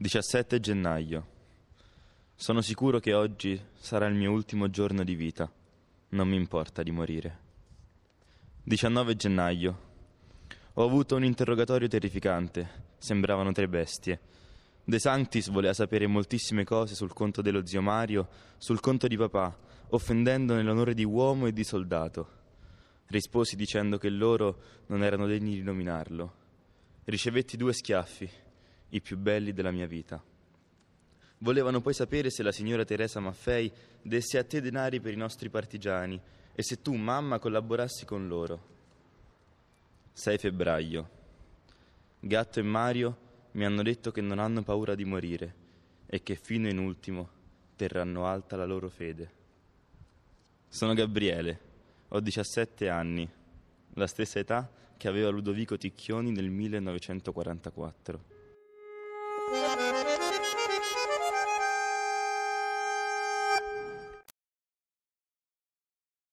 17 gennaio. Sono sicuro che oggi sarà il mio ultimo giorno di vita. Non mi importa di morire. 19 gennaio. Ho avuto un interrogatorio terrificante. Sembravano tre bestie. De Sanctis voleva sapere moltissime cose sul conto dello zio Mario, sul conto di papà, offendendone l'onore di uomo e di soldato. Risposi dicendo che loro non erano degni di nominarlo. Ricevetti due schiaffi i più belli della mia vita. Volevano poi sapere se la signora Teresa Maffei desse a te denari per i nostri partigiani e se tu, mamma, collaborassi con loro. 6 febbraio. Gatto e Mario mi hanno detto che non hanno paura di morire e che fino in ultimo terranno alta la loro fede. Sono Gabriele, ho 17 anni, la stessa età che aveva Ludovico Ticchioni nel 1944. Thank you.